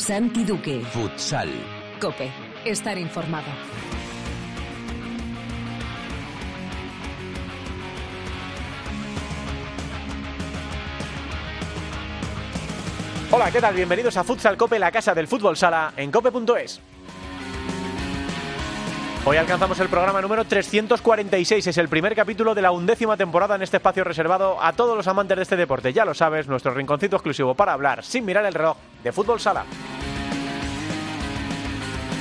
Santi Duque. Futsal. Cope. Estar informado. Hola, ¿qué tal? Bienvenidos a Futsal Cope, la casa del fútbol sala en cope.es. Hoy alcanzamos el programa número 346, es el primer capítulo de la undécima temporada en este espacio reservado a todos los amantes de este deporte. Ya lo sabes, nuestro rinconcito exclusivo para hablar sin mirar el reloj de fútbol sala.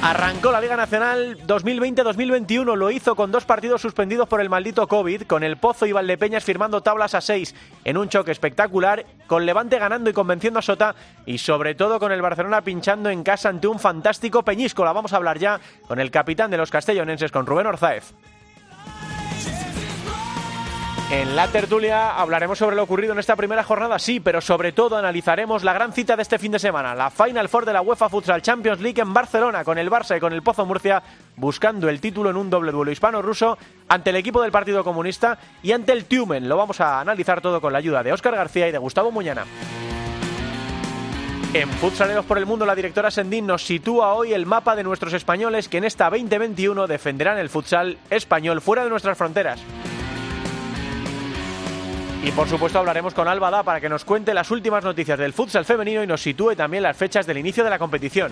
Arrancó la Liga Nacional 2020-2021, lo hizo con dos partidos suspendidos por el maldito COVID, con el Pozo y Valdepeñas firmando tablas a seis en un choque espectacular, con Levante ganando y convenciendo a Sota y sobre todo con el Barcelona pinchando en casa ante un fantástico Peñíscola. Vamos a hablar ya con el capitán de los castellonenses, con Rubén Orzáez. En la tertulia hablaremos sobre lo ocurrido en esta primera jornada, sí, pero sobre todo analizaremos la gran cita de este fin de semana, la Final Four de la UEFA Futsal Champions League en Barcelona, con el Barça y con el Pozo Murcia buscando el título en un doble duelo hispano-ruso ante el equipo del Partido Comunista y ante el Tumen. Lo vamos a analizar todo con la ayuda de Óscar García y de Gustavo Muñana. En Futsaleros por el Mundo, la directora Sendín nos sitúa hoy el mapa de nuestros españoles que en esta 2021 defenderán el futsal español fuera de nuestras fronteras. Y por supuesto hablaremos con Álvada para que nos cuente las últimas noticias del futsal femenino y nos sitúe también las fechas del inicio de la competición.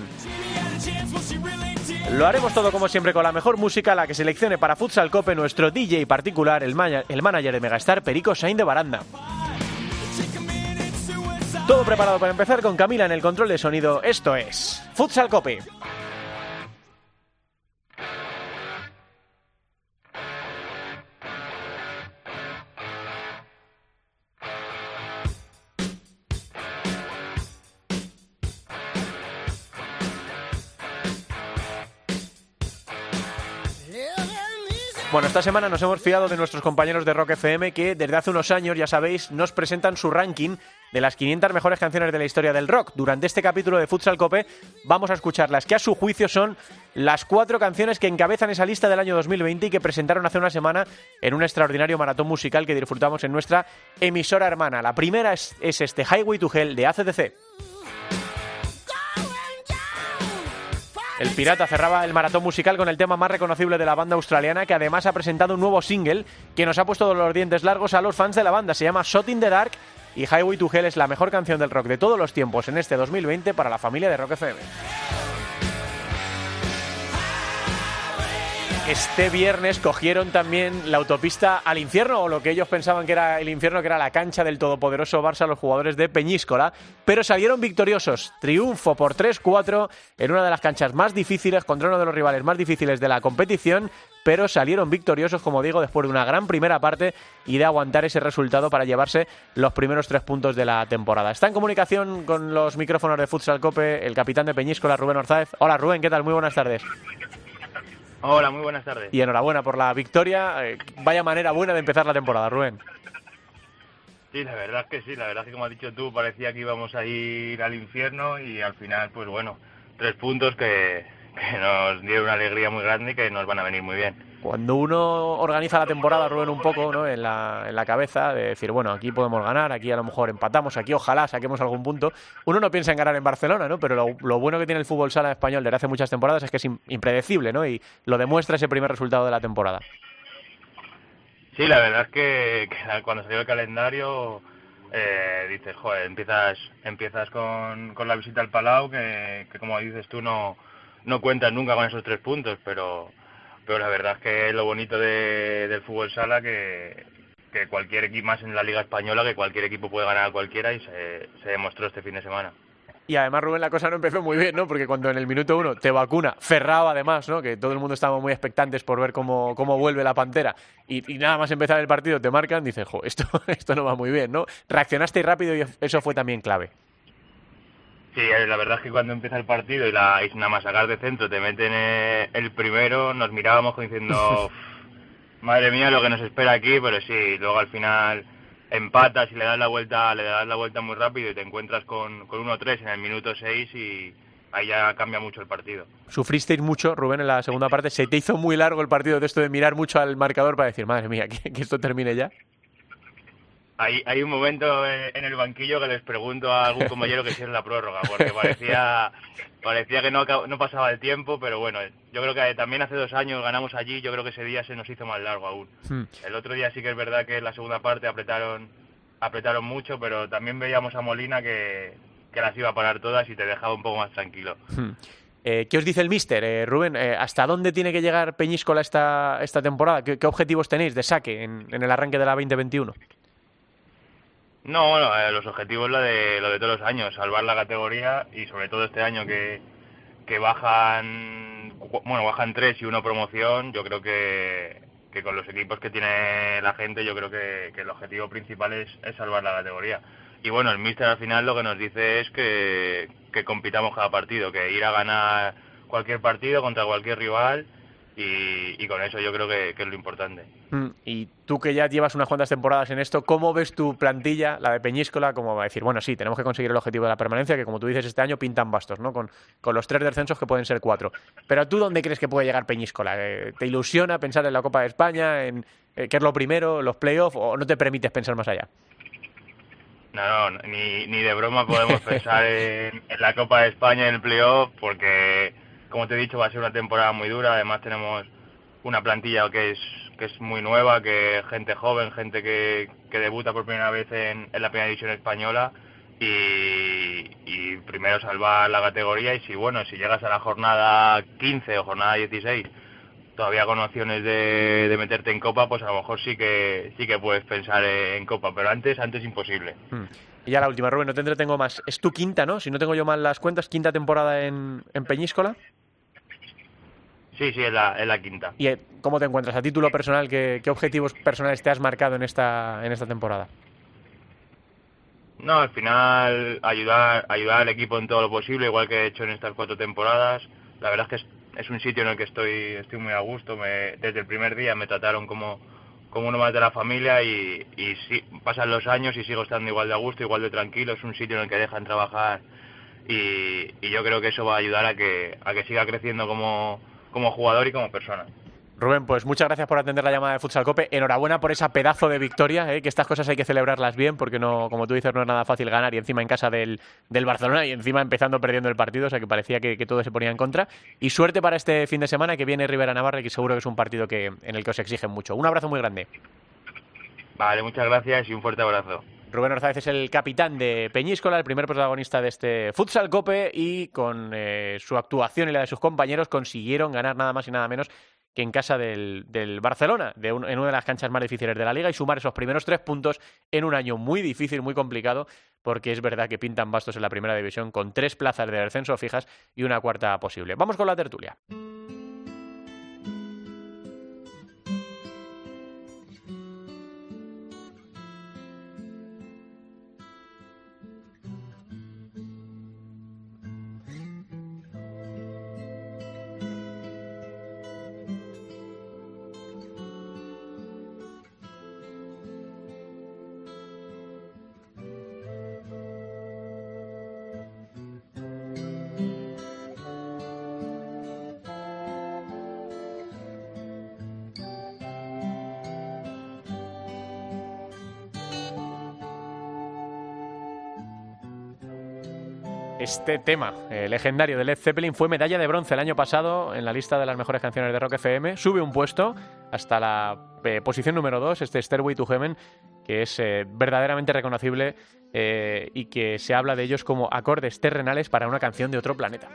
Lo haremos todo como siempre con la mejor música, la que seleccione para Futsal Cope nuestro DJ particular, el, el manager de Megastar, Perico Sain de Baranda. Todo preparado para empezar con Camila en el control de sonido. Esto es Futsal Cope. Bueno, esta semana nos hemos fiado de nuestros compañeros de Rock FM que desde hace unos años, ya sabéis, nos presentan su ranking de las 500 mejores canciones de la historia del rock. Durante este capítulo de Futsal Cope vamos a escuchar las que a su juicio son las cuatro canciones que encabezan esa lista del año 2020 y que presentaron hace una semana en un extraordinario maratón musical que disfrutamos en nuestra emisora hermana. La primera es, es este Highway to Hell de ACDC. El Pirata cerraba el maratón musical con el tema más reconocible de la banda australiana, que además ha presentado un nuevo single que nos ha puesto los dientes largos a los fans de la banda. Se llama Shot in the Dark y Highway to Hell es la mejor canción del rock de todos los tiempos en este 2020 para la familia de Rock FM. Este viernes cogieron también la autopista al infierno, o lo que ellos pensaban que era el infierno, que era la cancha del todopoderoso Barça, los jugadores de Peñíscola, pero salieron victoriosos. Triunfo por 3-4 en una de las canchas más difíciles, contra uno de los rivales más difíciles de la competición, pero salieron victoriosos, como digo, después de una gran primera parte y de aguantar ese resultado para llevarse los primeros tres puntos de la temporada. Está en comunicación con los micrófonos de Futsal Cope el capitán de Peñíscola, Rubén Orzáez. Hola Rubén, ¿qué tal? Muy buenas tardes. Hola, muy buenas tardes. Y enhorabuena por la victoria. Eh, vaya manera buena de empezar la temporada, Rubén. Sí, la verdad es que sí, la verdad es que como has dicho tú, parecía que íbamos a ir al infierno y al final, pues bueno, tres puntos que, que nos dieron una alegría muy grande y que nos van a venir muy bien cuando uno organiza la temporada, Rubén, un poco ¿no? en, la, en la cabeza, de decir, bueno, aquí podemos ganar, aquí a lo mejor empatamos, aquí ojalá saquemos algún punto, uno no piensa en ganar en Barcelona, ¿no? pero lo, lo bueno que tiene el fútbol sala español desde hace muchas temporadas es que es impredecible ¿no? y lo demuestra ese primer resultado de la temporada. Sí, la verdad es que, que cuando salió el calendario eh, dices, joder, empiezas, empiezas con, con la visita al Palau, que, que como dices tú no, no cuentas nunca con esos tres puntos, pero pero la verdad es que lo bonito de, del fútbol sala que, que cualquier equipo más en la Liga Española, que cualquier equipo puede ganar a cualquiera y se, se demostró este fin de semana. Y además, Rubén, la cosa no empezó muy bien, ¿no? Porque cuando en el minuto uno te vacuna, cerrado además, ¿no? Que todo el mundo estaba muy expectantes por ver cómo, cómo vuelve la Pantera. Y, y, nada más empezar el partido te marcan, dices, jo, esto, esto no va muy bien, ¿no? Reaccionaste rápido y eso fue también clave. Sí, eh, la verdad es que cuando empieza el partido y, la, y nada más sacar de centro te meten eh, el primero, nos mirábamos como diciendo, madre mía lo que nos espera aquí, pero sí, luego al final empatas y le das la vuelta, le das la vuelta muy rápido y te encuentras con, con 1-3 en el minuto 6 y ahí ya cambia mucho el partido. Sufristeis mucho, Rubén, en la segunda parte. ¿Se te hizo muy largo el partido de esto de mirar mucho al marcador para decir, madre mía, que, que esto termine ya? Hay, hay un momento en, el banquillo que les pregunto a algún compañero que si es la prórroga, porque parecía, parecía que no, no pasaba el tiempo, pero bueno, yo creo que también hace dos años ganamos allí, yo creo que ese día se nos hizo más largo aún. Hmm. El otro día sí que es verdad que en la segunda parte apretaron, apretaron mucho, pero también veíamos a Molina que, que las iba a parar todas y te dejaba un poco más tranquilo. Hmm. Eh, ¿Qué os dice el míster, eh, Rubén? Eh, ¿Hasta dónde tiene que llegar Peñíscola esta, esta temporada? ¿Qué, objetivos tenéis de saque en, en el arranque de la 2021? No, bueno, eh, los objetivos lo de, lo de todos los años, salvar la categoría y sobre todo este año que, que bajan, bueno, bajan tres y uno promoción, yo creo que, que con los equipos que tiene la gente, yo creo que, que el objetivo principal es, es, salvar la categoría. Y bueno, el míster al final lo que nos dice es que, que compitamos cada partido, que ir a ganar cualquier partido contra cualquier rival y, con eso yo creo que, es lo importante. Mm, y tú que ya llevas unas cuantas temporadas en esto, ¿cómo ves tu plantilla, la de Peñíscola, como va a decir, bueno, sí, tenemos que conseguir el objetivo de la permanencia, que como tú dices, este año pintan bastos, ¿no? Con, con los tres descensos que pueden ser cuatro. Pero tú, ¿dónde crees que puede llegar Peñíscola? Eh, ¿Te ilusiona pensar en la Copa de España, en eh, qué es lo primero, los playoffs, o no te permites pensar más allá? No, no, ni, ni de broma podemos pensar en, en la Copa de España, en el playoff, porque como te he dicho, va a ser una temporada muy dura. Además tenemos una plantilla que es que es muy nueva, que gente joven, gente que, que debuta por primera vez en, la primera división española y, primero salvar la categoría y si bueno, si llegas a la jornada 15 o jornada 16 todavía con opciones de, de, meterte en copa, pues a lo mejor sí que sí que puedes pensar en copa, pero antes antes imposible. Hmm. Y ya la última, Rubén, no te entretengo más. Es tu quinta, ¿no? Si no tengo yo mal las cuentas, quinta temporada en, en Peñíscola. Sí, sí, es la, la quinta. ¿Y eh, cómo te encuentras? A título personal, ¿qué, objetivos personales te has marcado en esta, en esta temporada? No, al final ayudar, ayudar al equipo en todo lo posible, igual que he hecho en estas cuatro temporadas. La verdad es que es, un sitio en el que estoy, estoy muy a gusto. Me, desde el primer día me trataron como, como uno más de la familia y, y sí, pasan los años y sigo estando igual de a gusto, igual de tranquilo. Es un sitio en el que dejan trabajar y, y yo creo que eso va a ayudar a que, a que siga creciendo como, como jugador y como persona. Rubén, pues muchas gracias por atender la llamada de Futsal Cope. Enhorabuena por esa pedazo de victoria, ¿eh? que estas cosas hay que celebrarlas bien, porque no, como tú dices, no es nada fácil ganar y encima en casa del, del Barcelona y encima empezando perdiendo el partido, o sea que parecía que, todo se ponía en contra. Y suerte para este fin de semana que viene Rivera Navarra, que seguro que es un partido que, en el que os exigen mucho. Un abrazo muy grande. Vale, muchas gracias y un fuerte abrazo. Rubén Orzávez es el capitán de Peñíscola, el primer protagonista de este Futsal Cope y con eh, su actuación y la de sus compañeros consiguieron ganar nada más y nada menos que en casa del, Barcelona, en una de las canchas más difíciles de la liga y sumar esos primeros tres puntos en un año muy difícil, muy complicado, porque es verdad que pintan bastos en la primera división con tres plazas de descenso fijas y una cuarta posible. Vamos con la tertulia. Este tema eh, legendario de Led Zeppelin fue medalla de bronce el año pasado en la lista de las mejores canciones de Rock FM. Sube un puesto hasta la eh, posición número 2, este Stairway to Heaven, que es eh, verdaderamente reconocible y que se habla de ellos como acordes terrenales para una canción de otro planeta.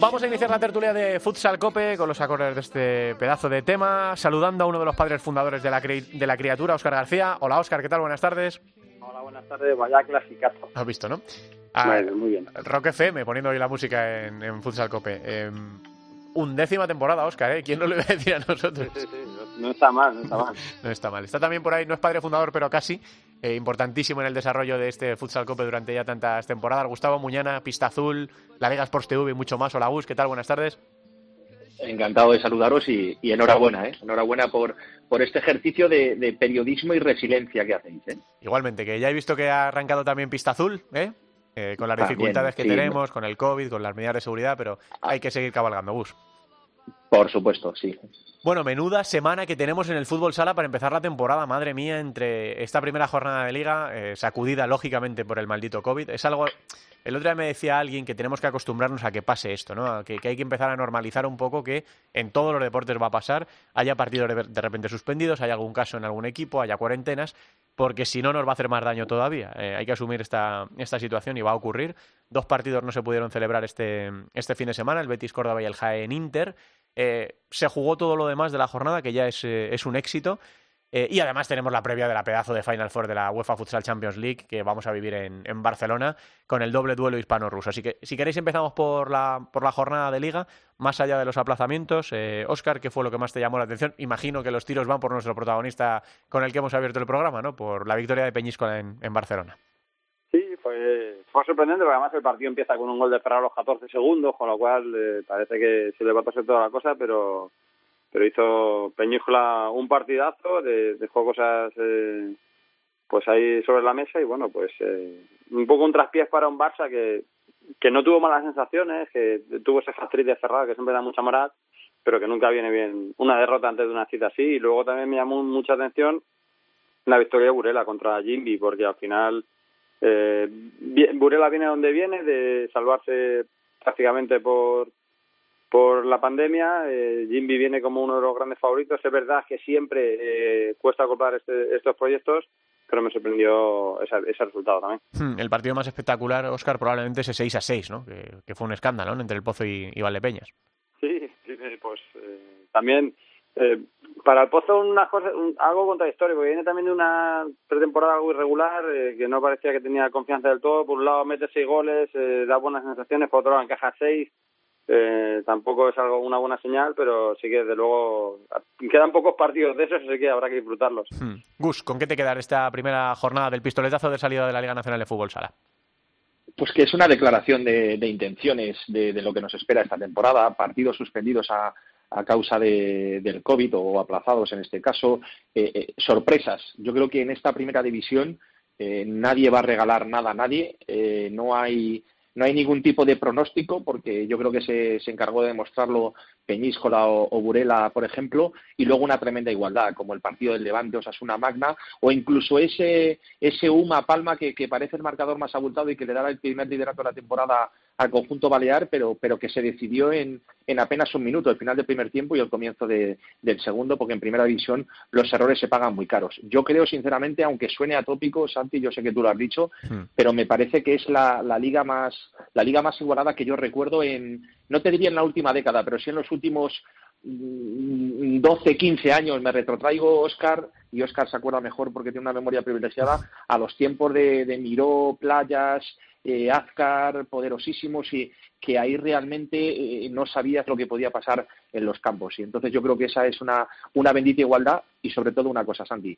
Vamos a iniciar la tertulia de Futsal Cope con los acordes de este pedazo de tema, saludando a uno de los padres fundadores de la, de la criatura, Óscar García. Hola Óscar, ¿qué tal? Buenas tardes. Hola, buenas tardes, vaya clasicazo. Has visto, ¿no? Ah, muy bien. Rock FM, poniendo hoy la música en, Futsal Cope. Eh, undécima temporada, Óscar, ¿eh? ¿Quién no lo iba a decir a nosotros? Sí, sí, sí. No está mal, no está mal. no está mal. Está también por ahí, no es padre fundador, pero casi, eh, importantísimo en el desarrollo de este Futsal Cope durante ya tantas temporadas. Gustavo Muñana, Pista Azul, la Liga Sports TV y mucho más. Hola, Gus, ¿qué tal? Buenas tardes. Encantado de saludaros y, enhorabuena, ¿eh? Enhorabuena por, por este ejercicio de, periodismo y resiliencia que hacéis, ¿eh? Igualmente, que ya he visto que ha arrancado también Pista Azul, ¿eh? eh, con las dificultades que tenemos, con el COVID, con las medidas de seguridad, pero hay que seguir cabalgando, bus. Por supuesto, sí. Bueno, menuda semana que tenemos en el fútbol sala para empezar la temporada, madre mía, entre esta primera jornada de liga, eh, sacudida lógicamente por el maldito COVID. Es algo. El otro día me decía alguien que tenemos que acostumbrarnos a que pase esto, ¿no? Que, hay que empezar a normalizar un poco que en todos los deportes va a pasar, haya partidos de, repente suspendidos, haya algún caso en algún equipo, haya cuarentenas, porque si no nos va a hacer más daño todavía. Eh, hay que asumir esta, esta situación y va a ocurrir. Dos partidos no se pudieron celebrar este, este fin de semana, el Betis Córdoba y el Jaén Inter. Eh, se jugó todo lo demás de la jornada, que ya es, eh, un éxito. Eh, y además tenemos la previa de la pedazo de Final Four de la UEFA Futsal Champions League que vamos a vivir en, Barcelona con el doble duelo hispano-ruso. Así que si queréis empezamos por la, por la jornada de liga, más allá de los aplazamientos. Oscar, ¿qué fue lo que más te llamó la atención? Imagino que los tiros van por nuestro protagonista con el que hemos abierto el programa, ¿no? Por la victoria de Peñíscola en Barcelona. Fue fue sorprendente porque además el partido empieza con un gol de Ferraro a los 14 segundos, con lo cual eh, parece que se le va a pasar toda la cosa, pero pero hizo Peñíjola un partidazo, de, dejó cosas eh, pues ahí sobre la mesa y bueno, pues eh, un poco un traspiés para un Barça que, que no tuvo malas sensaciones, que tuvo ese hat de Ferraro que siempre da mucha moral, pero que nunca viene bien una derrota antes de una cita así. Y luego también me llamó mucha atención la victoria de Burela contra Jimby, porque al final eh, Burela viene donde viene, de salvarse prácticamente por por la pandemia. Eh, Jimby viene como uno de los grandes favoritos. Es verdad que siempre eh, cuesta comprar este, estos proyectos, pero me sorprendió ese, resultado también. Hmm, el partido más espectacular, Oscar, probablemente ese 6 a 6, ¿no? que, fue un escándalo entre el Pozo y, y Valdepeñas. Sí, sí pues eh, también eh, para el Pozo una cosa, algo contradictorio, porque viene también de una pretemporada algo irregular, eh, que no parecía que tenía confianza del todo. Por un lado mete seis goles, eh, da buenas sensaciones, por otro lado encaja seis. Eh, tampoco es algo una buena señal, pero sí que desde luego quedan pocos partidos de esos, así que habrá que disfrutarlos. Hmm. Gus, ¿con qué te queda esta primera jornada del pistoletazo de salida de la Liga Nacional de Fútbol Sala? Pues que es una declaración de, intenciones de, lo que nos espera esta temporada, partidos suspendidos a, a causa de, del COVID o aplazados en este caso. Eh, eh, sorpresas. Yo creo que en esta primera división eh, nadie va a regalar nada a nadie. no hay no hay ningún tipo de pronóstico, porque yo creo que se, se encargó de demostrarlo Peñíscola o, Burela, por ejemplo, y luego una tremenda igualdad, como el partido del Levante Osasuna Magna, o incluso ese, ese Uma Palma que, que parece el marcador más abultado y que le dará el primer liderato de la temporada al conjunto balear, pero, pero que se decidió en, en apenas un minuto, el final del primer tiempo y el comienzo de, del segundo, porque en primera división los errores se pagan muy caros. Yo creo, sinceramente, aunque suene atópico, Santi, yo sé que tú lo has dicho, pero me parece que es la, la, liga más la liga más igualada que yo recuerdo en, no te diría en la última década, pero sí en los últimos 12, mm, 15 años. Me retrotraigo Oscar y Oscar se acuerda mejor porque tiene una memoria privilegiada a los tiempos de, de Miró, Playas, eh, Azcar, poderosísimos y que ahí realmente eh, no sabías lo que podía pasar en los campos. Y entonces yo creo que esa es una, una bendita igualdad y sobre todo una cosa, Santi.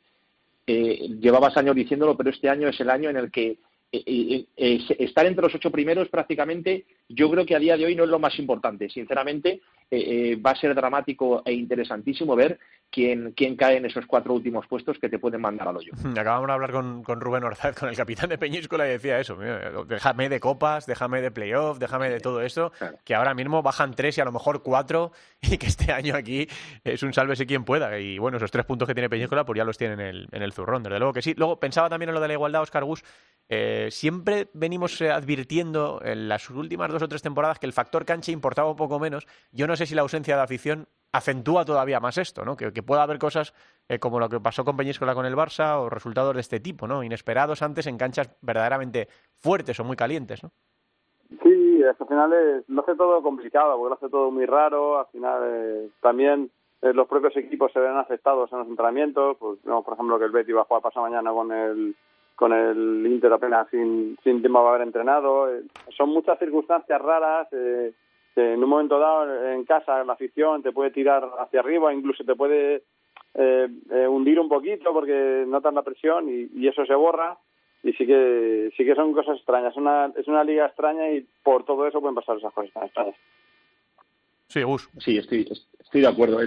Eh, llevabas años diciéndolo, pero este año es el año en el que eh, estar entre los ocho primeros prácticamente yo creo que a día de hoy no es lo más importante. Sinceramente, eh, eh, va a ser dramático e interesantísimo ver quién, quién cae en esos cuatro últimos puestos que te pueden mandar al hoyo. Acabamos de hablar con, con Rubén Orzaz, con el capitán de Peñíscola, y decía eso, déjame de copas, déjame de playoff, déjame de todo esto, que ahora mismo bajan tres y a lo mejor cuatro, y que este año aquí es un sálvese quien pueda. Y bueno, esos tres puntos que tiene Peñíscola, pues ya los tienen en el, en el zurrón, desde luego que sí. Luego pensaba también en lo de la igualdad, Oscar Gus, eh, siempre venimos advirtiendo en las últimas dos o tres temporadas que el factor cancha importaba un poco menos. Yo no sé si la ausencia de afición acentúa todavía más esto, ¿no? Que, pueda haber cosas eh, como lo que pasó con Peñíscola con el Barça o resultados de este tipo, ¿no? Inesperados antes en canchas verdaderamente fuertes o muy calientes, ¿no? Sí, al final lo hace todo complicado, porque lo hace todo muy raro, al final eh, también eh, los propios equipos se ven afectados en los entrenamientos, pues por ejemplo que el Betty va a jugar pasado mañana con el con el Inter apenas sin, sin tiempo a haber entrenado. Eh, son muchas circunstancias raras. Eh, en un momento dado, en casa, la afición te puede tirar hacia arriba, incluso te puede eh, hundir un poquito porque notas la presión y, eso se borra. Y sí que sí que son cosas extrañas. Es una, es una liga extraña y por todo eso pueden pasar esas cosas tan extrañas. Sí, Gus. Sí, estoy, estoy de acuerdo.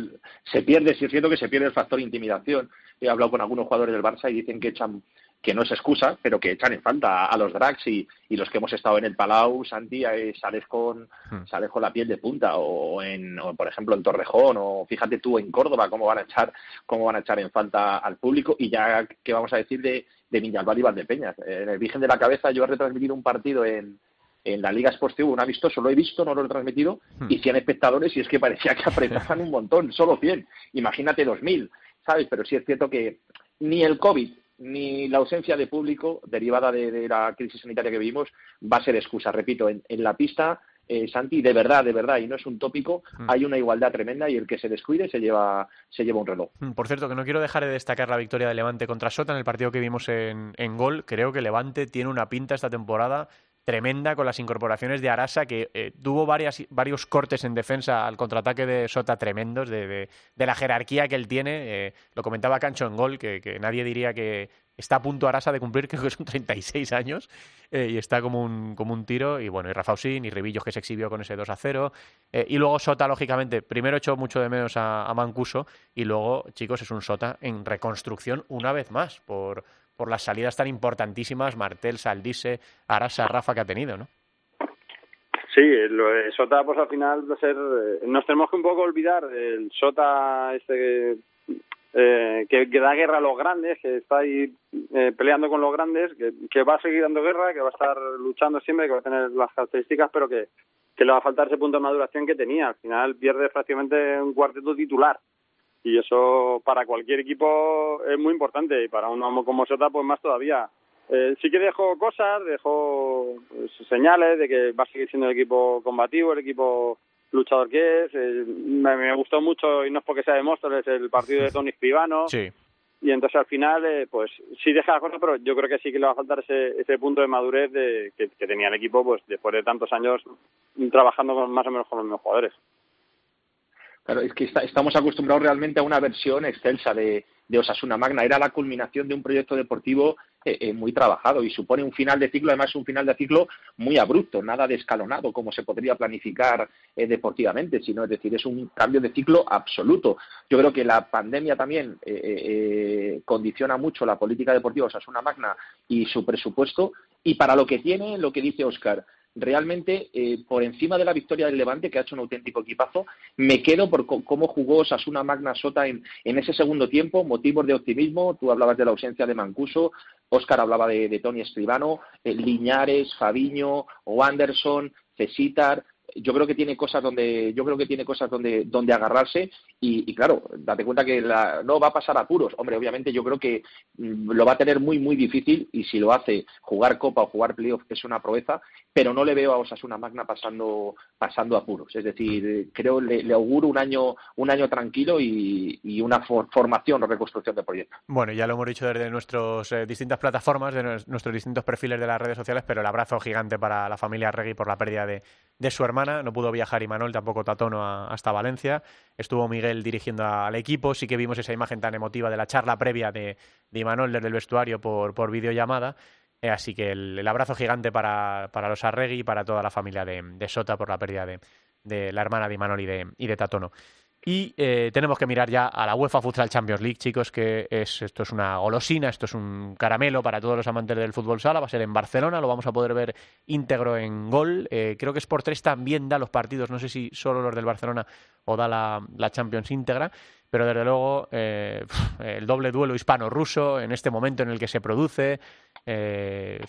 se pierde, sí es cierto que se pierde el factor intimidación. He hablado con algunos jugadores del Barça y dicen que echan que no es excusa, pero que echan en falta a los drags y, y los que hemos estado en el Palau, Santi, eh, sales con hmm. sales con la piel de punta o en por ejemplo en Torrejón o fíjate tú en Córdoba cómo van a echar cómo van a echar en falta al público y ya qué vamos a decir de de Viñalbal y Valdepeñas. En el Virgen de la Cabeza yo he retransmitido un partido en en la Liga Sports TV, un amistoso, lo he visto, no lo he transmitido, hmm. y 100 espectadores, y es que parecía que apretaban un montón, solo 100. Imagínate 2.000, ¿sabes? Pero sí es cierto que ni el COVID ni la ausencia de público derivada de, la crisis sanitaria que vivimos va a ser excusa. Repito, en, la pista, eh, Santi, de verdad, de verdad, y no es un tópico, hmm. hay una igualdad tremenda y el que se descuide se lleva, se lleva un reloj. Hmm, por cierto, que no quiero dejar de destacar la victoria de Levante contra Sota en el partido que vimos en, en Gol. Creo que Levante tiene una pinta esta temporada tremenda con las incorporaciones de Arasa, que eh, tuvo varias, varios cortes en defensa al contraataque de Sota tremendos, de, la jerarquía que él tiene. Eh, lo comentaba Cancho en gol, que, nadie diría que está a punto Arasa de cumplir, creo que son 36 años, eh, y está como un, como un tiro. Y bueno, y Rafa Usín, y Ribillos que se exhibió con ese 2 a 0. y luego Sota, lógicamente, primero echó mucho de menos a Mancuso, y luego, chicos, es un Sota en reconstrucción una vez más, por por las salidas tan importantísimas, Martel, Saldise, Arasa, Rafa que ha tenido, ¿no? Sí, lo de Sota, pues al final va a ser. Eh, nos tenemos que un poco olvidar el Sota este eh, que, da guerra a los grandes, que está ahí eh, peleando con los grandes, que, que, va a seguir dando guerra, que va a estar luchando siempre, que va a tener las características, pero que, que le va a faltar ese punto de maduración que tenía. Al final pierde prácticamente un cuarteto titular y eso para cualquier equipo es muy importante y para uno como Sota pues más todavía. Eh, sí que dejó cosas, dejó pues, señales de que va a seguir siendo el equipo combativo, el equipo luchador que es. Eh, me, gustó mucho, y no es porque sea de Móstoles, el partido de Tony Spivano. Sí. Y entonces al final, eh, pues sí deja cosas, pero yo creo que sí que le va a faltar ese, ese punto de madurez de, que, que tenía el equipo pues después de tantos años trabajando con, más o menos con los mismos jugadores. Claro, es que estamos acostumbrados realmente a una versión excelsa de, Osasuna Magna. Era la culminación de un proyecto deportivo eh, eh, muy trabajado y supone un final de ciclo, además un final de ciclo muy abrupto, nada de escalonado como se podría planificar eh, deportivamente, sino es decir, es un cambio de ciclo absoluto. Yo creo que la pandemia también condiciona mucho la política deportiva Osasuna Magna y su presupuesto y para lo que tiene, lo que dice Oscar, realmente eh, por encima de la victoria del Levante, que ha hecho un auténtico equipazo, me quedo por cómo jugó Sasuna Magna Sota en, ese segundo tiempo, motivos de optimismo, tú hablabas de la ausencia de Mancuso, Óscar hablaba de, Tony Escribano, eh, Liñares, Fabiño o Anderson, Cesitar, yo creo que tiene cosas donde yo creo que tiene cosas donde donde agarrarse y, claro date cuenta que no va a pasar apuros. Hombre obviamente yo creo que mm, lo va a tener muy muy difícil y si lo hace jugar copa o jugar playoff es una proeza pero no le veo a Osasuna Magna pasando pasando apuros es decir creo le, le auguro un año un año tranquilo y, una formación o reconstrucción de proyecto bueno ya lo hemos dicho desde nuestras eh, distintas plataformas de nuestros distintos perfiles de las redes sociales pero el abrazo gigante para la familia Regui por la pérdida de, de su hermana no pudo viajar Imanol, tampoco Tatono hasta Valencia. Estuvo Miguel dirigiendo al equipo, sí que vimos esa imagen tan emotiva de la charla previa de, de Imanol desde el vestuario por, por videollamada. Eh, así que el, abrazo gigante para, para, los Arregui y para toda la familia de, Sota por la pérdida de, la hermana de Imanol y de, y Tatono. Y eh, tenemos que mirar ya a la UEFA Futsal Champions League, chicos, que es, esto es una golosina, esto es un caramelo para todos los amantes del fútbol sala. Va a ser en Barcelona, lo vamos a poder ver íntegro en gol. Eh, creo que es por tres también da los partidos, no sé si solo los del Barcelona o da la, la Champions íntegra pero desde luego eh, el doble duelo hispano-ruso en este momento en el que se produce, eh,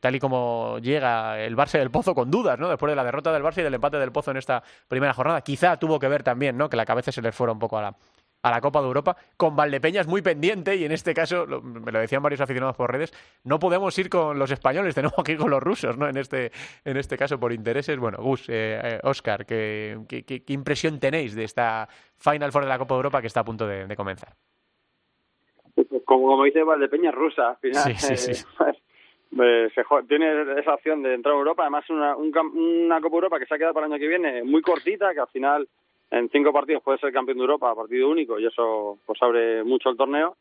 tal y como llega el Barça del Pozo con dudas, ¿no? Después de la derrota del Barça y del empate del Pozo en esta primera jornada, quizá tuvo que ver también, ¿no? Que la cabeza se les fuera un poco a la, a la Copa de Europa, con Valdepeñas muy pendiente, y en este caso, me lo decían varios aficionados por redes, no podemos ir con los españoles, tenemos que ir con los rusos, ¿no? En este, en este caso, por intereses. Bueno, Gus, eh, Oscar, ¿qué, qué, impresión tenéis de esta Final Four de la Copa de Europa que está a punto de, comenzar? Como, como dice Valdepeñas, rusa, al final. Sí, sí, sí. Pues, tiene esa opción de entrar a Europa, además una, una Copa de Europa que se ha quedado para el año que viene muy cortita, que al final en cinco partidos puede ser campeón de Europa partido único y eso pues abre mucho el torneo.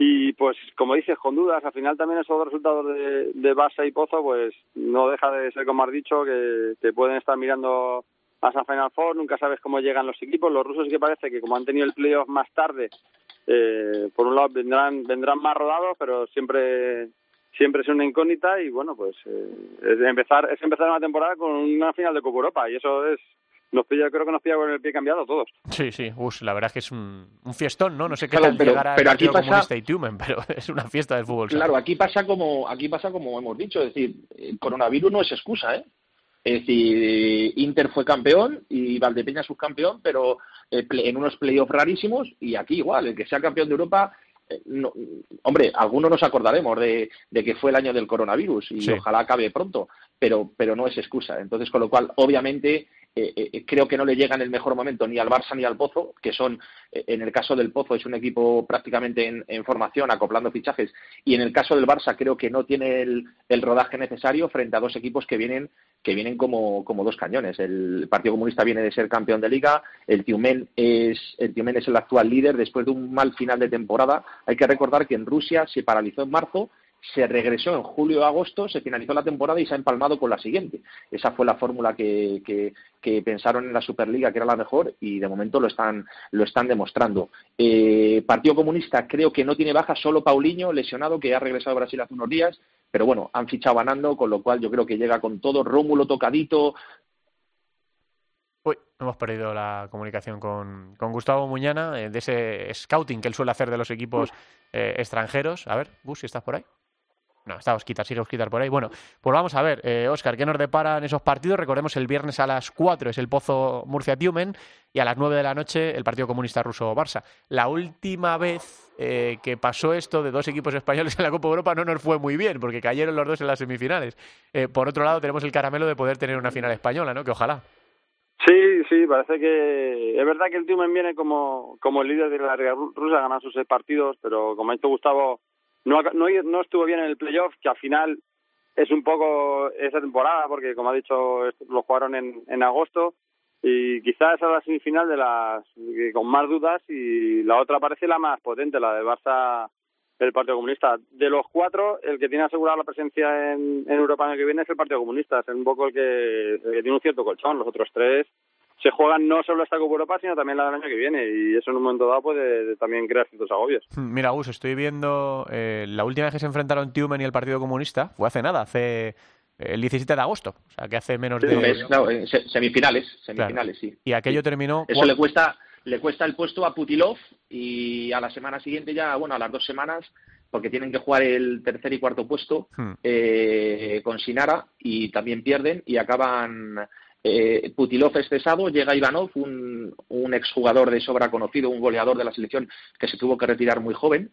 Y pues como dices con dudas al final también esos dos resultados de, de base y pozo pues no deja de ser como has dicho que te pueden estar mirando a Final Four nunca sabes cómo llegan los equipos. Los rusos sí que parece que como han tenido el playoff más tarde eh, por un lado vendrán vendrán más rodados, pero siempre siempre es una incógnita y bueno, pues eh, es empezar es empezar una temporada con una final de Copa Europa y eso es nos pilla, creo que nos pilla con el pie cambiado todos. Sí, sí, Gus, la verdad es que es un, un fiestón, ¿no? No sé qué tal pero, llegará pero aquí pasa, y Tumen, pero es una fiesta del fútbol. Claro, aquí pasa como aquí pasa como hemos dicho, es decir, el coronavirus no es excusa, ¿eh? Es decir, Inter fue campeón y Valdepeña subcampeón, pero eh, en unos playoffs rarísimos y aquí igual, el que sea campeón de Europa eh, no, hombre, algunos nos acordaremos de, que fue el año del coronavirus y ojalá acabe pronto, pero, pero no es excusa. Entonces, con lo cual, obviamente, eh, eh, creo que no le llega en el mejor momento ni al Barça ni al Pozo, que son, eh, en el caso del Pozo es un equipo prácticamente en, formación, acoplando fichajes, y en el caso del Barça creo que no tiene el, rodaje necesario frente a dos equipos que vienen que vienen como, como, dos cañones. El Partido Comunista viene de ser campeón de liga, el Tiumen es el Tiumen es el actual líder después de un mal final de temporada. Hay que recordar que en Rusia se paralizó en marzo se regresó en julio-agosto, se finalizó la temporada y se ha empalmado con la siguiente. Esa fue la fórmula que, que, pensaron en la Superliga que era la mejor y de momento lo están, lo están demostrando. Eh, Partido Comunista creo que no tiene baja, solo Paulinho, lesionado, que ha regresado a Brasil hace unos días, pero bueno, han fichado a Nando, con lo cual yo creo que llega con todo, Rómulo tocadito, Uy, hemos perdido la comunicación con, con Gustavo Muñana, eh, de ese scouting que él suele hacer de los equipos eh, extranjeros. A ver, Gus, si estás por ahí. No, está Osquitar, sigue Osquitar por ahí. Bueno, pues vamos a ver, eh, Oscar, ¿qué nos deparan esos partidos? Recordemos el viernes a las 4 es el Pozo Murcia-Tiumen y a las 9 de la noche el Partido Comunista Ruso-Barça. La última vez eh, que pasó esto de dos equipos españoles en la Copa Europa no nos fue muy bien, porque cayeron los dos en las semifinales. Eh, por otro lado, tenemos el caramelo de poder tener una final española, ¿no? Que ojalá. Sí, sí, parece que es verdad que el Tiumen viene como, como el líder de la Liga Rusa, ganar sus seis partidos, pero como ha dicho Gustavo, no, no, no estuvo bien en el playoff, que al final es un poco esa temporada, porque como ha dicho, lo jugaron en, en agosto y quizás esa es la semifinal de las con más dudas y la otra parece la más potente, la de Barça el Partido Comunista. De los cuatro, el que tiene asegurada la presencia en, en Europa el año que viene es el Partido Comunista, es un poco el el que tiene un cierto colchón. Los otros tres se juegan no solo esta Copa Europa, sino también la del año que viene. Y eso en un momento dado puede también crear ciertos agobios. Hmm, mira, Gus, estoy viendo eh, la última vez que se enfrentaron Tumen y el Partido Comunista fue hace nada, hace eh, el 17 de agosto. O sea, que hace menos de... claro, semifinales, semifinales, sí. Y aquello terminó... Eso le cuesta, le cuesta el puesto a Putilov y a la semana siguiente ya, bueno, a las dos semanas porque tienen que jugar el tercer y cuarto puesto hmm. eh, con Sinara y también pierden y acaban eh, Putilov es cesado, llega Ivanov, un, un exjugador de sobra conocido, un goleador de la selección que se tuvo que retirar muy joven,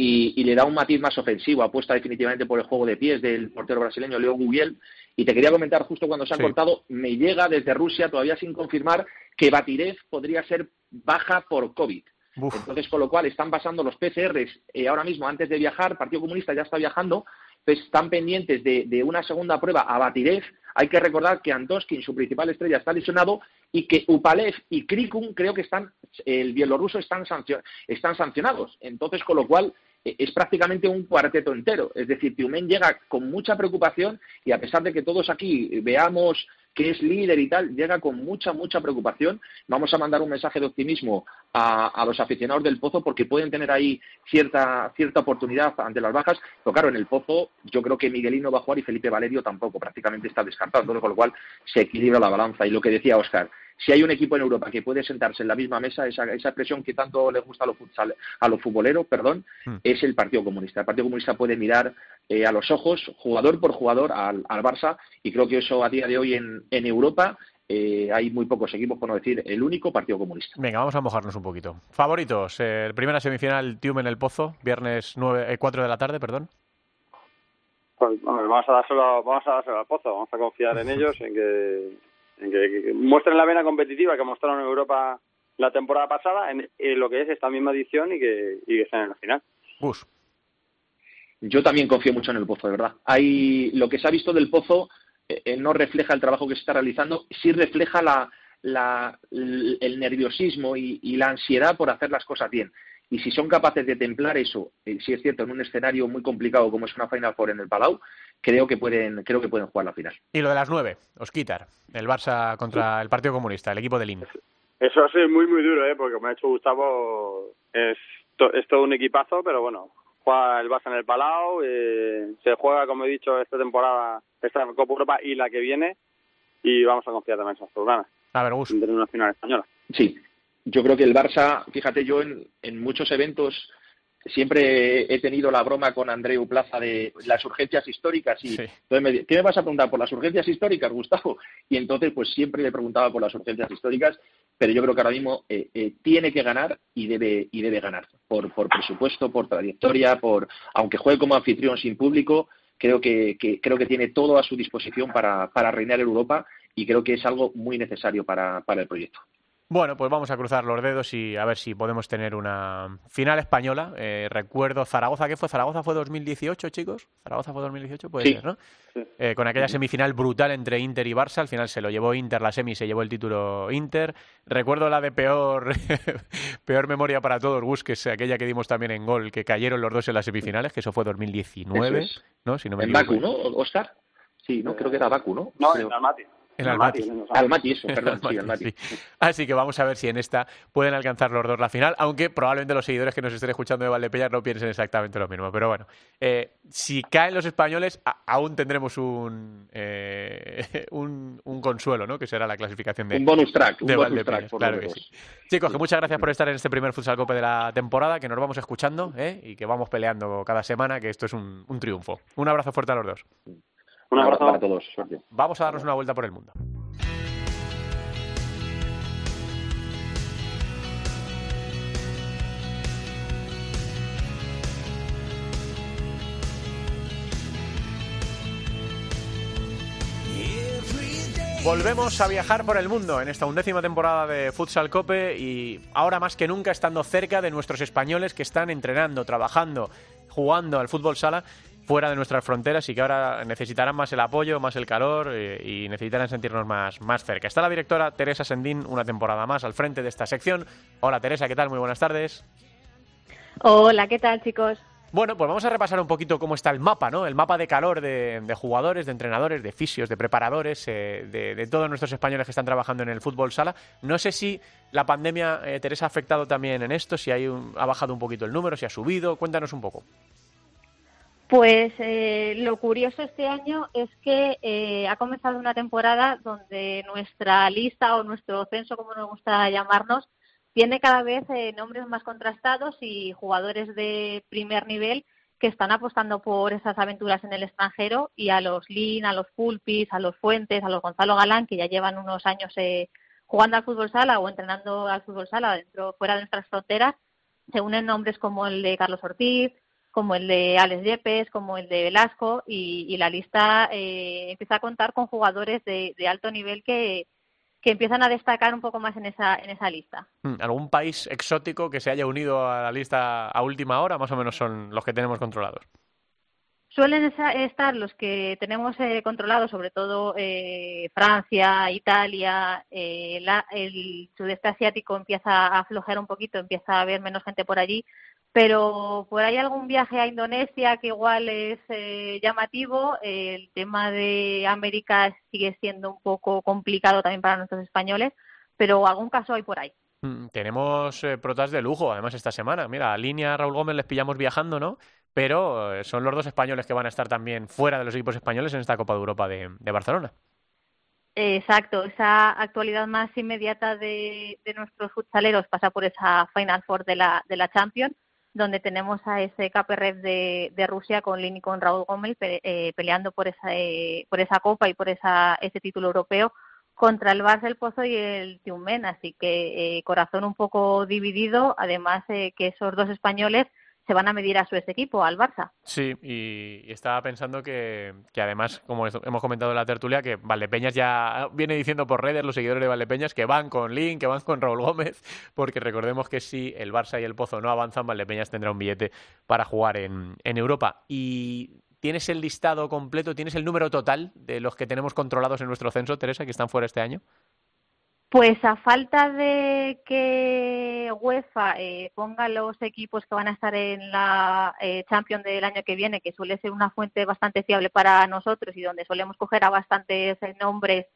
y, le da un matiz más ofensivo, apuesta definitivamente por el juego de pies del portero brasileño Leo Gubiel. Y te quería comentar, justo cuando se han cortado, me llega desde Rusia, todavía sin confirmar, que Batirev podría ser baja por COVID. Entonces, con lo cual están pasando los PCRs eh, ahora mismo, antes de viajar, Partido Comunista ya está viajando, pues están pendientes de, de una segunda prueba a Batirev, hay que recordar que Andoskin, su principal estrella, está lesionado y que Upalev y Krikun creo que están, el bielorruso están, están sancionados. Entonces, con lo cual, eh, es prácticamente un cuarteto entero. Es decir, Tiumen llega con mucha preocupación y a pesar de que todos aquí veamos que es líder y tal, llega con mucha, mucha preocupación. Vamos a mandar un mensaje de optimismo a, los aficionados del Pozo porque pueden tener ahí cierta, cierta oportunidad ante las bajas. Pero claro, en el Pozo yo creo que Miguelino va a jugar y Felipe Valerio tampoco, prácticamente está descartado. Con lo cual se equilibra la balanza. Y lo que decía Oscar, si hay un equipo en Europa que puede sentarse en la misma mesa, esa, esa expresión que tanto le gusta a los, a los futboleros, perdón, hmm. es el Partido Comunista. El Partido Comunista puede mirar eh, a los ojos, jugador por jugador, al, al, Barça, y creo que eso a día de hoy en, en Europa eh, hay muy pocos equipos, por no decir el único Partido Comunista. Venga, vamos a mojarnos un poquito. Favoritos, eh, primera semifinal, Tium en el Pozo, viernes 9, 4 de la tarde, perdón. Pues, vamos a dárselo, vamos a dárselo al Pozo, vamos a confiar en ellos, en que que, muestren la vena competitiva que mostraron en Europa la temporada pasada, en, lo que es esta misma edición y que, y que estén en la final. Bus. Yo también confío mucho en el Pozo, de verdad. Hay lo que se ha visto del Pozo eh, eh, no refleja el trabajo que se está realizando, sí refleja la, la, el nerviosismo y, y, la ansiedad por hacer las cosas bien. Y si son capaces de templar eso, eh, si es cierto, en un escenario muy complicado como es una Final Four en el Palau, creo que pueden, creo que pueden jugar la final. Y lo de las nueve, Osquitar, el Barça contra el Partido Comunista, el equipo del INE. Eso ha sido muy, muy duro, ¿eh? porque me ha hecho Gustavo, es, es todo un equipazo, pero bueno, juega el Barça en el Palau, eh, se juega, como he dicho, esta temporada, esta Copa Europa y la que viene, y vamos a confiar también en esas ganas. A ver, Gus. En una final española. Sí, yo creo que el Barça, fíjate, yo en, en muchos eventos siempre he tenido la broma con Andreu Plaza de las urgencias históricas y entonces me, ¿qué me vas a preguntar por las urgencias históricas, Gustavo? Y entonces pues siempre le preguntaba por las urgencias históricas, pero yo creo que ahora mismo eh, eh, tiene que ganar y debe y debe ganar por por presupuesto, por trayectoria, por aunque juegue como anfitrión sin público, creo que, creo que tiene todo a su disposición para, para reinar en Europa y creo que es algo muy necesario para el proyecto. Bueno, pues vamos a cruzar los dedos y a ver si podemos tener una final española. Eh, recuerdo Zaragoza, ¿qué fue? ¿Zaragoza fue 2018, chicos? ¿Zaragoza fue 2018? Puede ser, ¿no? Eh, con aquella semifinal brutal entre Inter y Barça. Al final se lo llevó Inter, la semi se llevó el título Inter. Recuerdo la de peor, peor memoria para todos, Gus, que es aquella que dimos también en gol, que cayeron los dos en las semifinales, que eso fue 2019, ¿no? Si no me en Baku, ¿no, Oscar? Sí, ¿no? Creo que era Baku, ¿no? No, en Almaty. En Almaty. Almaty, eso, perdón, sí, Almaty. Así que vamos a ver si en esta pueden alcanzar los dos la final, aunque probablemente los seguidores que nos estén escuchando de Valdepeñas no piensen exactamente lo mismo. Pero bueno, eh, si caen los españoles, aún tendremos un, eh, un, un, consuelo, ¿no? Que será la clasificación de, un bonus track, de Valdepeñas. claro que sí. Chicos, que muchas gracias por estar en este primer Futsal Cope de la temporada, que nos vamos escuchando ¿eh? y que vamos peleando cada semana, que esto es un, un triunfo. Un abrazo fuerte a los dos. Un abrazo para todos. Vamos a darnos una vuelta por el mundo. Volvemos a viajar por el mundo en esta undécima temporada de Futsal Cope y ahora más que nunca estando cerca de nuestros españoles que están entrenando, trabajando, jugando al fútbol sala fuera de nuestras fronteras y que ahora necesitarán más el apoyo, más el calor eh, y necesitarán sentirnos más, más cerca. Está la directora Teresa Sendín una temporada más al frente de esta sección. Hola Teresa, ¿qué tal? Muy buenas tardes. Hola, ¿qué tal chicos? Bueno, pues vamos a repasar un poquito cómo está el mapa, ¿no? El mapa de calor de, jugadores, de entrenadores, de fisios, de preparadores, eh, de, todos nuestros españoles que están trabajando en el fútbol sala. No sé si la pandemia, eh, Teresa, ha afectado también en esto, si hay ha bajado un poquito el número, si ha subido. Cuéntanos un poco. Pues eh, lo curioso este año es que eh, ha comenzado una temporada donde nuestra lista o nuestro censo, como nos gusta llamarnos, tiene cada vez eh, nombres más contrastados y jugadores de primer nivel que están apostando por esas aventuras en el extranjero y a los Lin, a los Pulpis, a los Fuentes, a los Gonzalo Galán, que ya llevan unos años jugando al fútbol sala o entrenando al fútbol sala dentro fuera de nuestras fronteras, se unen nombres como el de Carlos Ortiz, como el de Alex Yepes, como el de Velasco, y, la lista eh, empieza a contar con jugadores de, alto nivel que, que, empiezan a destacar un poco más en esa, en esa lista. Hmm, ¿Algún país exótico que se haya unido a la lista a última hora? Más o menos son los que tenemos controlados. Suelen estar los que tenemos eh, controlados, sobre todo eh, Francia, Italia, el sudeste asiático empieza a aflojar un poquito, empieza a haber menos gente por allí, pero por ahí algún viaje a Indonesia que igual es eh, llamativo. El tema de América sigue siendo un poco complicado también para nuestros españoles, pero algún caso hay por ahí. Mm, tenemos eh, protas de lujo, además, esta semana. Mira, a línea Raúl Gómez les pillamos viajando, ¿no? Pero eh, son los dos españoles que van a estar también fuera de los equipos españoles en esta Copa de Europa de, Barcelona. Exacto, esa actualidad más inmediata de, de, nuestros futsaleros pasa por esa Final Four de la, de la Champions donde tenemos a ese KPRF de, Rusia con Lin y con Raúl Gómez eh, peleando por esa, eh, por esa copa y por esa, ese título europeo contra el Barça, Pozo y el Tiumen. Así que eh, corazón un poco dividido, además que esos dos españoles se van a medir a su equipo, al Barça. Sí, y, estaba pensando que, que, además, como hemos comentado en la tertulia, que Valdepeñas ya viene diciendo por redes los seguidores de Valdepeñas que van con Link, que van con Raúl Gómez, porque recordemos que si el Barça y el Pozo no avanzan, Valdepeñas tendrá un billete para jugar en, en Europa. Y ¿Tienes el listado completo, tienes el número total de los que tenemos controlados en nuestro censo, Teresa, que están fuera este año? Pues a falta de que UEFA eh, ponga los equipos que van a estar en la eh, Champions del año que viene, que suele ser una fuente bastante fiable para nosotros y donde solemos coger a bastantes nombres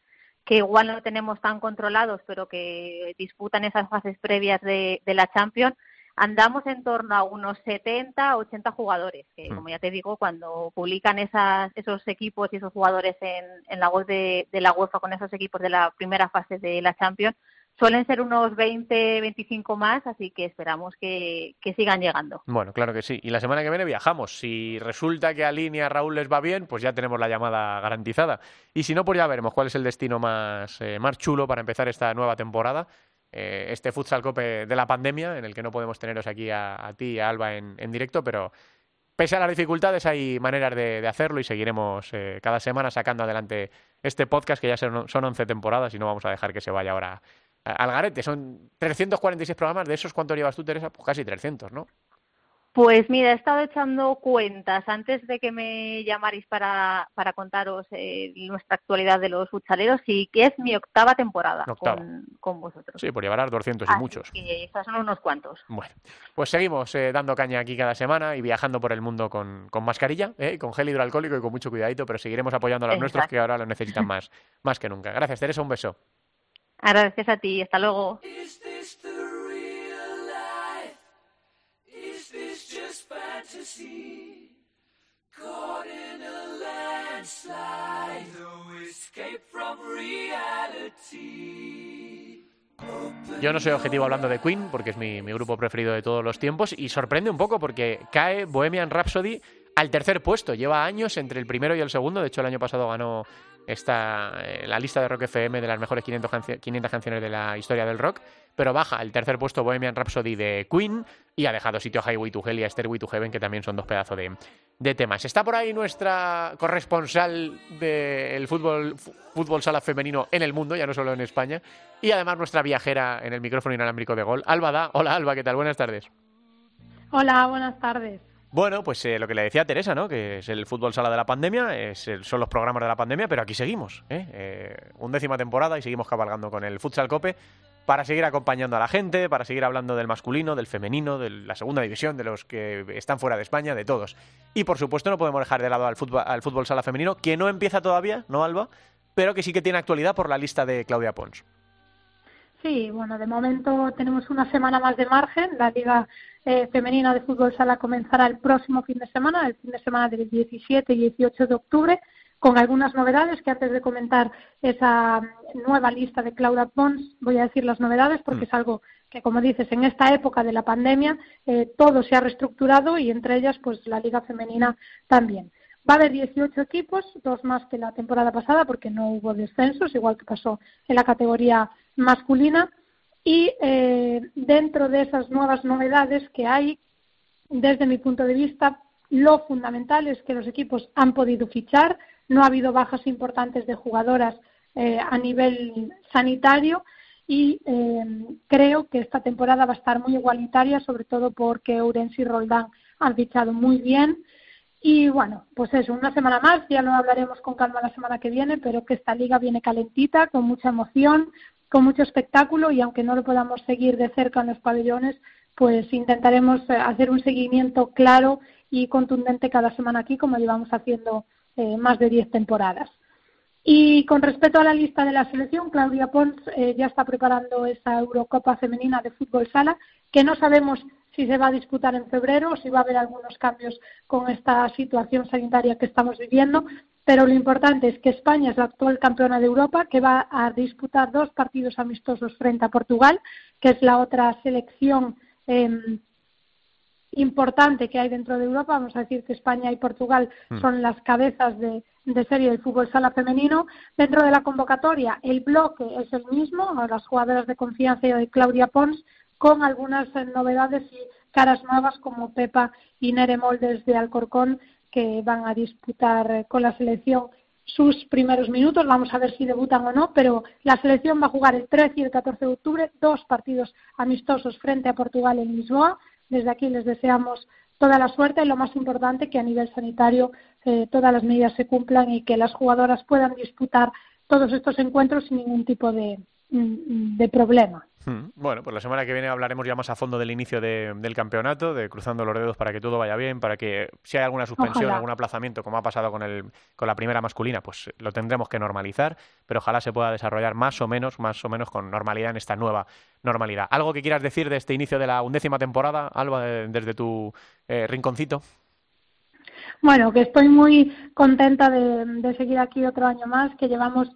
que igual no tenemos tan controlados, pero que disputan esas fases previas de, la Champions, andamos en torno a unos 70, 80 jugadores, que mm. como ya te digo, cuando publican esas, esos equipos y esos jugadores en, en la web de, de la UEFA con esos equipos de la primera fase de la Champions, suelen ser unos 20, 25 más, así que esperamos que, sigan llegando. Bueno, claro que sí. Y la semana que viene viajamos. Si resulta que a Línea Raúl les va bien, pues ya tenemos la llamada garantizada. Y si no, pues ya veremos cuál es el destino más, eh, más chulo para empezar esta nueva temporada. Eh, este Futsal Cope de la pandemia, en el que no podemos teneros aquí a, ti y a Alba en, directo, pero pese a las dificultades hay maneras de, hacerlo y seguiremos eh, cada semana sacando adelante este podcast que ya son, son 11 temporadas y no vamos a dejar que se vaya ahora Algarete, son 346 programas, ¿de esos cuántos llevas tú, Teresa? Pues casi 300, ¿no? Pues mira, he estado echando cuentas antes de que me llamarais para, para contaros eh, nuestra actualidad de los futsaleros y que es mi octava temporada Con, vosotros. Sí, por llevar a 200 y muchos. Y estos son unos cuantos. Bueno, pues seguimos eh, dando caña aquí cada semana y viajando por el mundo con, con mascarilla, eh, con gel hidroalcohólico y con mucho cuidadito, pero seguiremos apoyando a los nuestros que ahora lo necesitan más, más que nunca. Gracias, Teresa, un beso. Gracias a ti, hasta luego. Yo no soy objetivo hablando de Queen, porque es mi, mi, grupo preferido de todos los tiempos, y sorprende un poco porque cae Bohemian Rhapsody al tercer puesto. Lleva años entre el primero y el segundo. De hecho, el año pasado ganó está eh, la lista de Rock FM de las mejores 500, canciones de la historia del rock, pero baja el tercer puesto Bohemian Rhapsody de Queen y ha dejado sitio a Highway to Hell y a Stairway to Heaven, que también son dos pedazos de, temas. Está por ahí nuestra corresponsal del fútbol, fútbol sala femenino en el mundo, ya no solo en España, y además nuestra viajera en el micrófono inalámbrico de gol, Alba Da. Hola Alba, ¿qué tal? Buenas tardes. Hola, buenas tardes. Bueno, pues eh, lo que le decía Teresa, ¿no? Que es el fútbol sala de la pandemia, es son los programas de la pandemia, pero aquí seguimos, ¿eh? ¿eh? Undécima temporada y seguimos cabalgando con el Futsal Cope para seguir acompañando a la gente, para seguir hablando del masculino, del femenino, de la segunda división, de los que están fuera de España, de todos. Y por supuesto no podemos dejar de lado al fútbol, al fútbol sala femenino, que no empieza todavía, ¿no, Alba? Pero que sí que tiene actualidad por la lista de Claudia Pons. Sí, bueno, de momento tenemos una semana más de margen. La Liga eh, Femenina de Fútbol Sala comenzará el próximo fin de semana, el fin de semana del 17 y 18 de octubre, con algunas novedades que antes de comentar esa nueva lista de Claudia Pons, voy a decir las novedades porque mm. es algo que, como dices, en esta época de la pandemia eh, todo se ha reestructurado y entre ellas pues la Liga Femenina también. Va a haber 18 equipos, dos más que la temporada pasada porque no hubo descensos, igual que pasó en la categoría masculina. Y eh, dentro de esas nuevas novedades que hay, desde mi punto de vista, lo fundamental es que los equipos han podido fichar, no ha habido bajas importantes de jugadoras eh, a nivel sanitario. Y eh, creo que esta temporada va a estar muy igualitaria, sobre todo porque Ourense y Roldán han fichado muy bien. Y bueno, pues eso, una semana más, ya lo hablaremos con calma la semana que viene, pero que esta liga viene calentita, con mucha emoción, con mucho espectáculo y aunque no lo podamos seguir de cerca en los pabellones, pues intentaremos eh, hacer un seguimiento claro y contundente cada semana aquí, como llevamos haciendo eh, más de diez temporadas. Y con respecto a la lista de la selección, Claudia Pons eh, ya está preparando esa Eurocopa femenina de fútbol sala, que no sabemos si se va a disputar en febrero o si va a haber algunos cambios con esta situación sanitaria que estamos viviendo. Pero lo importante es que España es la actual campeona de Europa, que va a disputar dos partidos amistosos frente a Portugal, que es la otra selección em, importante que hay dentro de Europa. Vamos a decir que España y Portugal mm. son las cabezas de, de serie del fútbol sala femenino. Dentro de la convocatoria, el bloque es el mismo, las jugadoras de confianza de Claudia Pons, con algunas eh, novedades y caras nuevas como Pepa y Nere Moldes de Alcorcón que van a disputar eh, con la selección sus primeros minutos. Vamos a ver si debutan o no, pero la selección va a jugar el 13 y el 14 de octubre dos partidos amistosos frente a Portugal en Lisboa. Desde aquí les deseamos toda la suerte y lo más importante que a nivel sanitario eh, todas las medidas se cumplan y que las jugadoras puedan disputar todos estos encuentros sin ningún tipo de, mm, de problema. Hmm. Bueno, pues la semana que viene hablaremos ya más a fondo del inicio del campeonato, de cruzando los dedos para que todo vaya bien, para que si hay alguna suspensión, algún aplazamiento, como ha pasado con, el, con la primera masculina, pues lo tendremos que normalizar, pero ojalá se pueda desarrollar más o menos, más o menos con normalidad en esta nueva normalidad. ¿Algo que quieras decir de este inicio de la undécima temporada, Alba, desde tu eh, rinconcito? Bueno, que estoy muy contenta de seguir aquí otro año más, que llevamos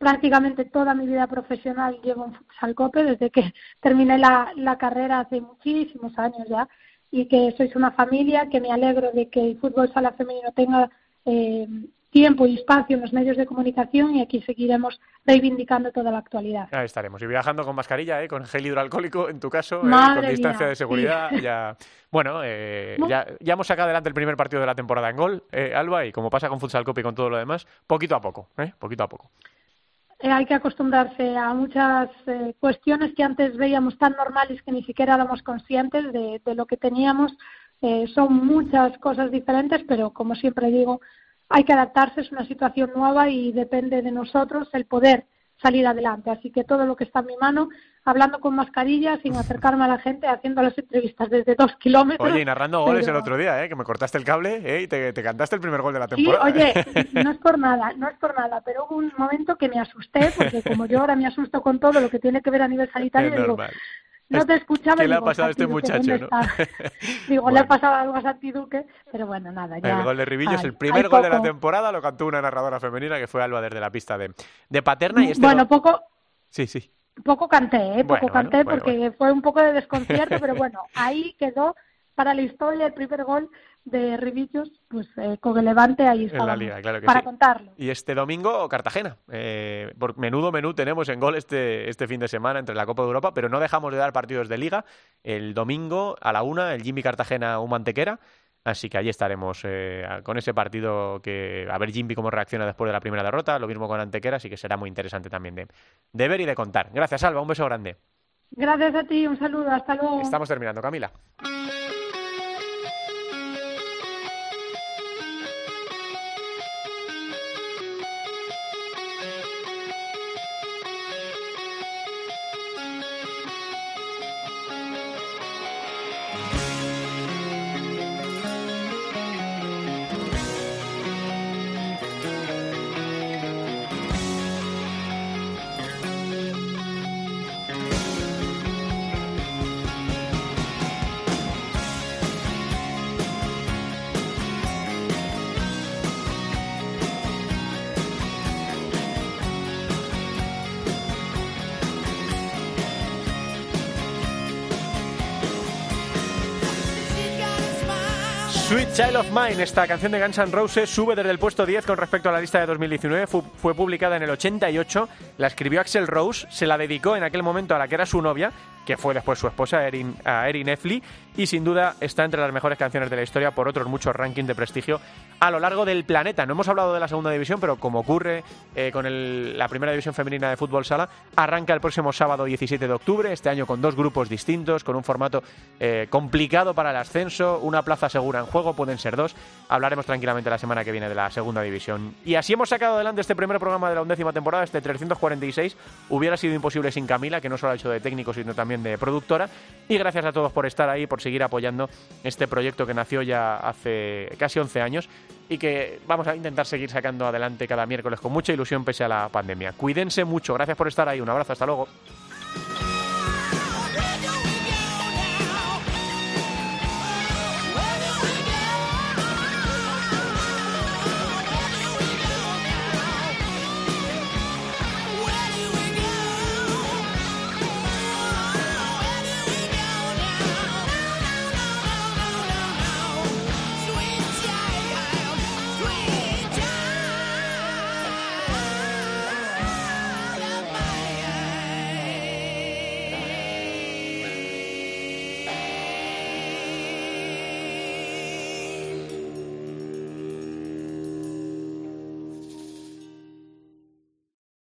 prácticamente toda mi vida profesional llevo en futsal cope desde que terminé la, la carrera hace muchísimos años ya y que sois una familia que me alegro de que el fútbol sala femenino tenga eh, tiempo y espacio en los medios de comunicación y aquí seguiremos reivindicando toda la actualidad. Ahí estaremos. Y viajando con mascarilla, ¿eh? con gel hidroalcohólico, en tu caso, ¿eh? con distancia de seguridad. Ya... Bueno, eh, ya, ya, hemos sacado adelante el primer partido de la temporada en gol, eh, Alba, y como pasa con Futsal Cope y con todo lo demás, poquito a poco, ¿eh? poquito a poco. Eh, hay que acostumbrarse a muchas eh, cuestiones que antes veíamos tan normales que ni siquiera éramos conscientes de, lo que teníamos. Eh, son muchas cosas diferentes, pero como siempre digo, hay que adaptarse, es una situación nueva y depende de nosotros el poder salir adelante. Así que todo lo que está en mi mano, hablando con mascarilla, sin acercarme a la gente, haciendo las entrevistas desde dos kilómetros. Oye, y narrando goles el otro día, ¿eh? que me cortaste el cable ¿eh? y te, cantaste el primer gol de la temporada. Sí, oye, no es por nada, no es por nada, pero hubo un momento que me asusté, porque como yo ahora me asusto con todo lo que tiene que ver a nivel sanitario, digo, no te escuchaba. ¿Qué le ha pasado a este muchacho? ¿no? Digo, le ha pasado algo a Santi Duque, pero bueno, nada. Ya, el gol de Rivillos, el primer gol de la temporada, lo cantó una narradora femenina que fue Alba desde la pista de, de Paterna. Y este bueno, poco. Sí, sí. Poco canté, ¿eh? Poco canté porque fue un poco de desconcierto, pero bueno, ahí quedó para la historia el primer gol de Rivillos, pues eh, con el Levante ahí está. para contarlo. Y este domingo Cartagena. Eh, por menudo menú tenemos en gol este, este fin de semana entre la Copa de Europa, pero no dejamos de dar partidos de liga. El domingo a la una, el Jimmy Cartagena un Mantequera. Así que allí estaremos eh, con ese partido que a ver Jimmy cómo reacciona después de la primera derrota, lo mismo con Antequera, así que será muy interesante también de, de ver y de contar. Gracias, Alba, un beso grande. Gracias a ti, un saludo, hasta luego. Estamos terminando, Camila. Of Mine, esta canción de Guns N' Roses sube desde el puesto 10 con respecto a la lista de 2019. fue publicada en el 88, la escribió Axel Rose, se la dedicó en aquel momento a la que era su novia que fue después su esposa, Erin, a Erin Effley, y sin duda está entre las mejores canciones de la historia por otros muchos rankings de prestigio a lo largo del planeta. No hemos hablado de la segunda división, pero como ocurre eh, con la primera división femenina de fútbol sala, arranca el próximo sábado 17 de octubre, este año con dos grupos distintos, con un formato eh, complicado para el ascenso, una plaza segura en juego, pueden ser dos. Hablaremos tranquilamente la semana que viene de la segunda división. Y así hemos sacado adelante este primer programa de la undécima temporada, este 346. Hubiera sido imposible sin Camila, que no solo ha hecho de técnico, sino también de productora. Y gracias a todos por estar ahí, por seguir apoyando este proyecto que nació ya hace casi 11 años y que vamos a intentar seguir sacando adelante cada miércoles con mucha ilusión pese a la pandemia. Cuídense mucho, gracias por estar ahí, un abrazo, hasta luego.